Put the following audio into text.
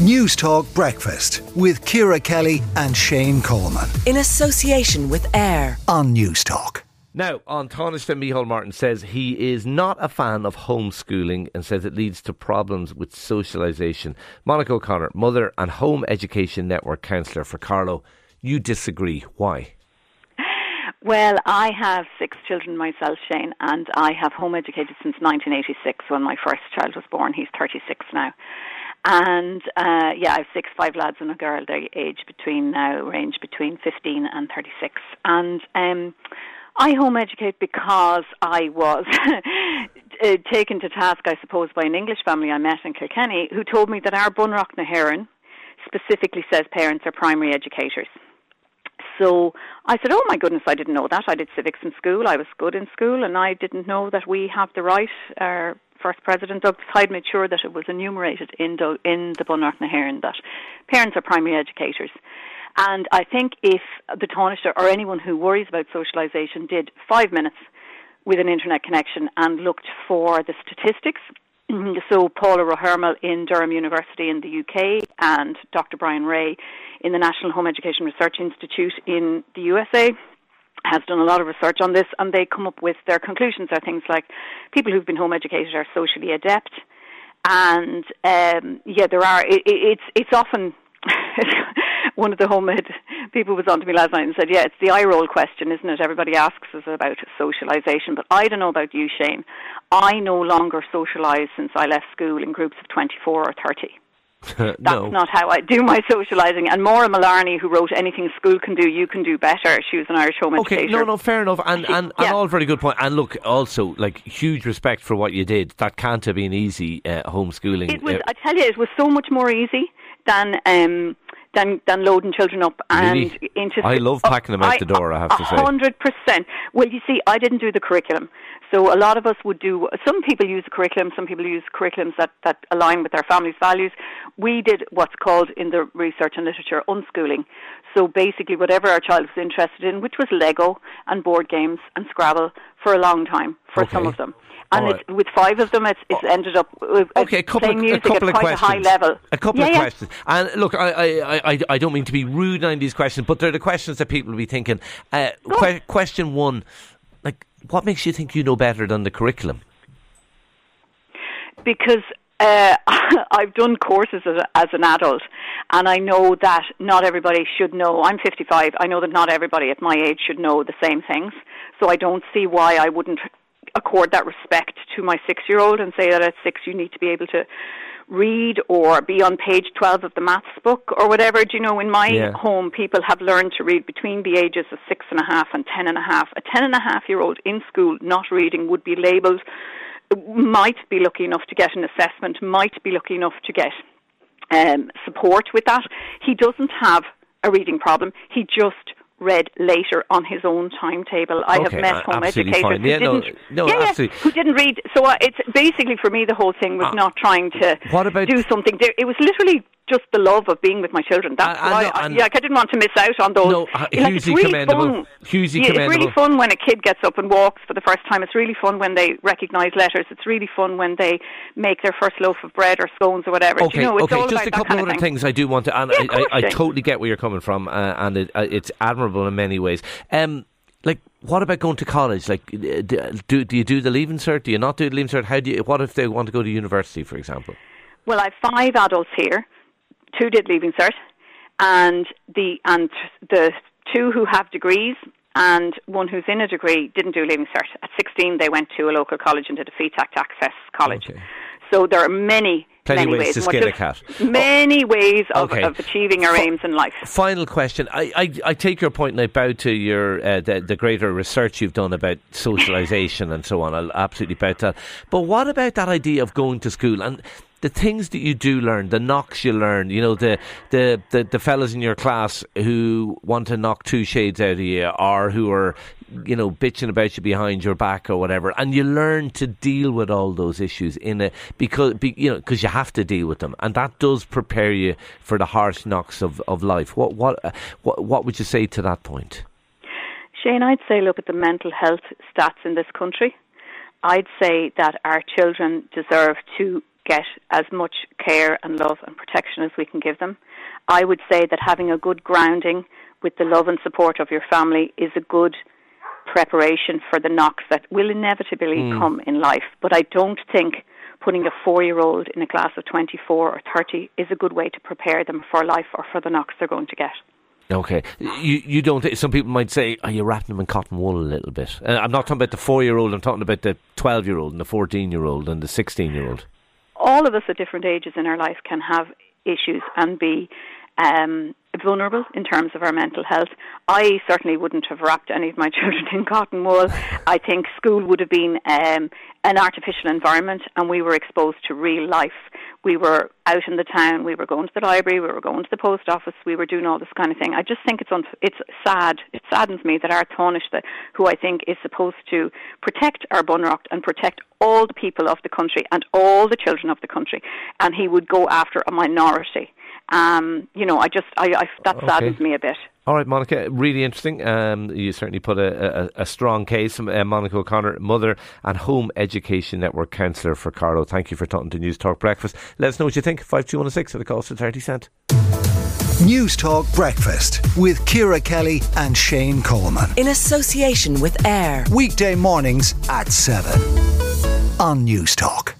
Newstalk Breakfast with Ciara Kelly and Shane Coleman. In association with AIR on Newstalk. Now, on Taoiseach Micheál Martin says he is not a fan of homeschooling and says it leads to problems with socialisation. Monica O'Connor, mother and home education network counsellor for Carlow, you disagree. Why? Well, I have six children myself, Shane, and I have home educated since 1986 when my first child was born. He's 36 now. And uh, yeah, I have six, five lads and a girl. They age between now range between 15 and 36. And um, I home educate because I was uh, taken to task, I suppose, by an English family I met in Kilkenny who told me that our Bunreacht na hÉireann specifically says parents are primary educators. So I said, Oh my goodness, I didn't know that. I did civics in school. I was good in school, and I didn't know that we have the right, our first president Doug Hyde made sure that it was enumerated in the, in the na hÉireann that parents are primary educators. And I think if the Taoiseach or anyone who worries about socialisation did five minutes with an internet connection and looked for the statistics so Paula Rothermel in Durham University in the UK and Dr. Brian Ray in the National Home Education Research Institute in the USA has done a lot of research on this and they come up with their conclusions are things like people who've been home educated are socially adept and um, yeah there are it, it's it's often one of the home ed people was on to me last night and said, "Yeah, it's the eye roll question, isn't it? Everybody asks us about socialisation, but I don't know about you, Shane. I no longer socialise since I left school in groups of twenty-four or thirty. That's no. not how I do my socialising. And Máire Mullarney, who wrote Anything School Can Do, You Can Do Better, she was an Irish home Okay, educator. Okay, no, no, fair enough, and She- and, yeah. and all very good point. And look, also like huge respect for what you did. That can't have been easy uh, homeschooling. It was, uh, I tell you, it was so much more easy than um, than than loading children up and Really? into. I love packing them out the door, I have to say. Hundred percent. Well, you see, I didn't do the curriculum, so a lot of us would do. Some people use the curriculum. Some people use curriculums that that align with their family's values. We did what's called in the research and literature unschooling. So basically, whatever our child was interested in, which was Lego and board games and Scrabble, for a long time for some of them. And All it's, with five of them, it's, it's ended up with Okay, a couple, playing of, music a couple at of quite questions. a high level. A couple yeah, of yeah. questions. And look, I, I, I, I don't mean to be rude on these questions, but they're the questions that people will be thinking. Uh, que- question one, what makes you think you know better than the curriculum? because uh, I've done courses as, a, as an adult, and I know that not everybody should know. I'm 55. I know that not everybody at my age should know the same things. So I don't see why I wouldn't accord that respect to my six-year-old and say that at six you need to be able to read or be on page 12 of the maths book or whatever. Do you know, in my Yeah. home, people have learned to read between the ages of six and a half and ten and a half. A ten and a half year old in school not reading would be labelled might be lucky enough to get an assessment, might be lucky enough to get um, support with that. He doesn't have a reading problem. He just read later on his own timetable. I Okay, have met uh, home educators fine. who Yeah, didn't, no, yeah, yeah, who didn't read. So uh, it's basically for me the whole thing was Uh, not trying to what about- do something. It was literally just the love of being with my children. That's why. I, yeah, I didn't want to miss out on those. No, uh, Like, it's really commendable. Fun. Hugely yeah, It's really fun when a kid gets up and walks for the first time. It's really fun when they recognise letters. It's really fun when they make their first loaf of bread or scones or whatever. Okay, you know, okay. Just a couple of other thing. things I do want to, and Yeah, I, I, I totally get where you're coming from, uh, and it, uh, it's admirable in many ways. Um, like, what about going to college? Like, do do you do the leaving cert? Do you not do the leaving cert? How do you? What if they want to go to university, for example? Well, I have five adults here. Two did leaving cert, and the and the two who have degrees and one who's in a degree didn't do leaving cert. At 16, they went to a local college and did a FETAC Access college. Okay. So there are many, Plenty many ways ways. to skin a cat. Many ways of, Okay. of achieving our Fi- aims in life. Final question. I, I, I take your point and I bow to your uh, the, the greater research you've done about socialisation and so on. I'll absolutely bow to that. But what about that idea of going to school and the things that you do learn, the knocks you learn, you know, the, the, the, the fellas in your class who want to knock two shades out of you or who are, you know, bitching about you behind your back or whatever. And you learn to deal with all those issues in a, because, be, you know, because you have to deal with them. And that does prepare you for the harsh knocks of, of life. What, what, uh, what, what would you say to that point? Shane, I'd say look at the mental health stats in this country. I'd say that our children deserve to get as much care and love and protection as we can give them. I would say that having a good grounding with the love and support of your family is a good preparation for the knocks that will inevitably mm. come in life. But I don't think putting a four year old in a class of 24 or 30 is a good way to prepare them for life or for the knocks they're going to get. Okay, you you don't. Some people might say, "Are you wrapping them in cotton wool a little bit?" Uh, I'm not talking about the four year old. I'm talking about the twelve year old and the fourteen year old and the sixteen year old. All of us at different ages in our life can have issues and be um, vulnerable in terms of our mental health. I certainly wouldn't have wrapped any of my children in cotton wool. I think school would have been um, an artificial environment and we were exposed to real life. We were out in the town, we were going to the library, we were going to the post office, we were doing all this kind of thing. I just think it's un- it's sad. It saddens me that our Taoiseach, who I think is supposed to protect our Bunreacht and protect all the people of the country and all the children of the country, and he would go after a minority um, you know, I just I, I that okay. saddens me a bit. All right, Monica, really interesting. Um, you certainly put a, a, a strong case. Uh, Monica O'Connor, mother and home education network counsellor for Carlow. Thank you for talking to Newstalk Breakfast. Let us know what you think. Five two one six at the cost of thirty cent. Newstalk Breakfast with Ciara Kelly and Shane Coleman in association with AIR weekday mornings at seven on Newstalk.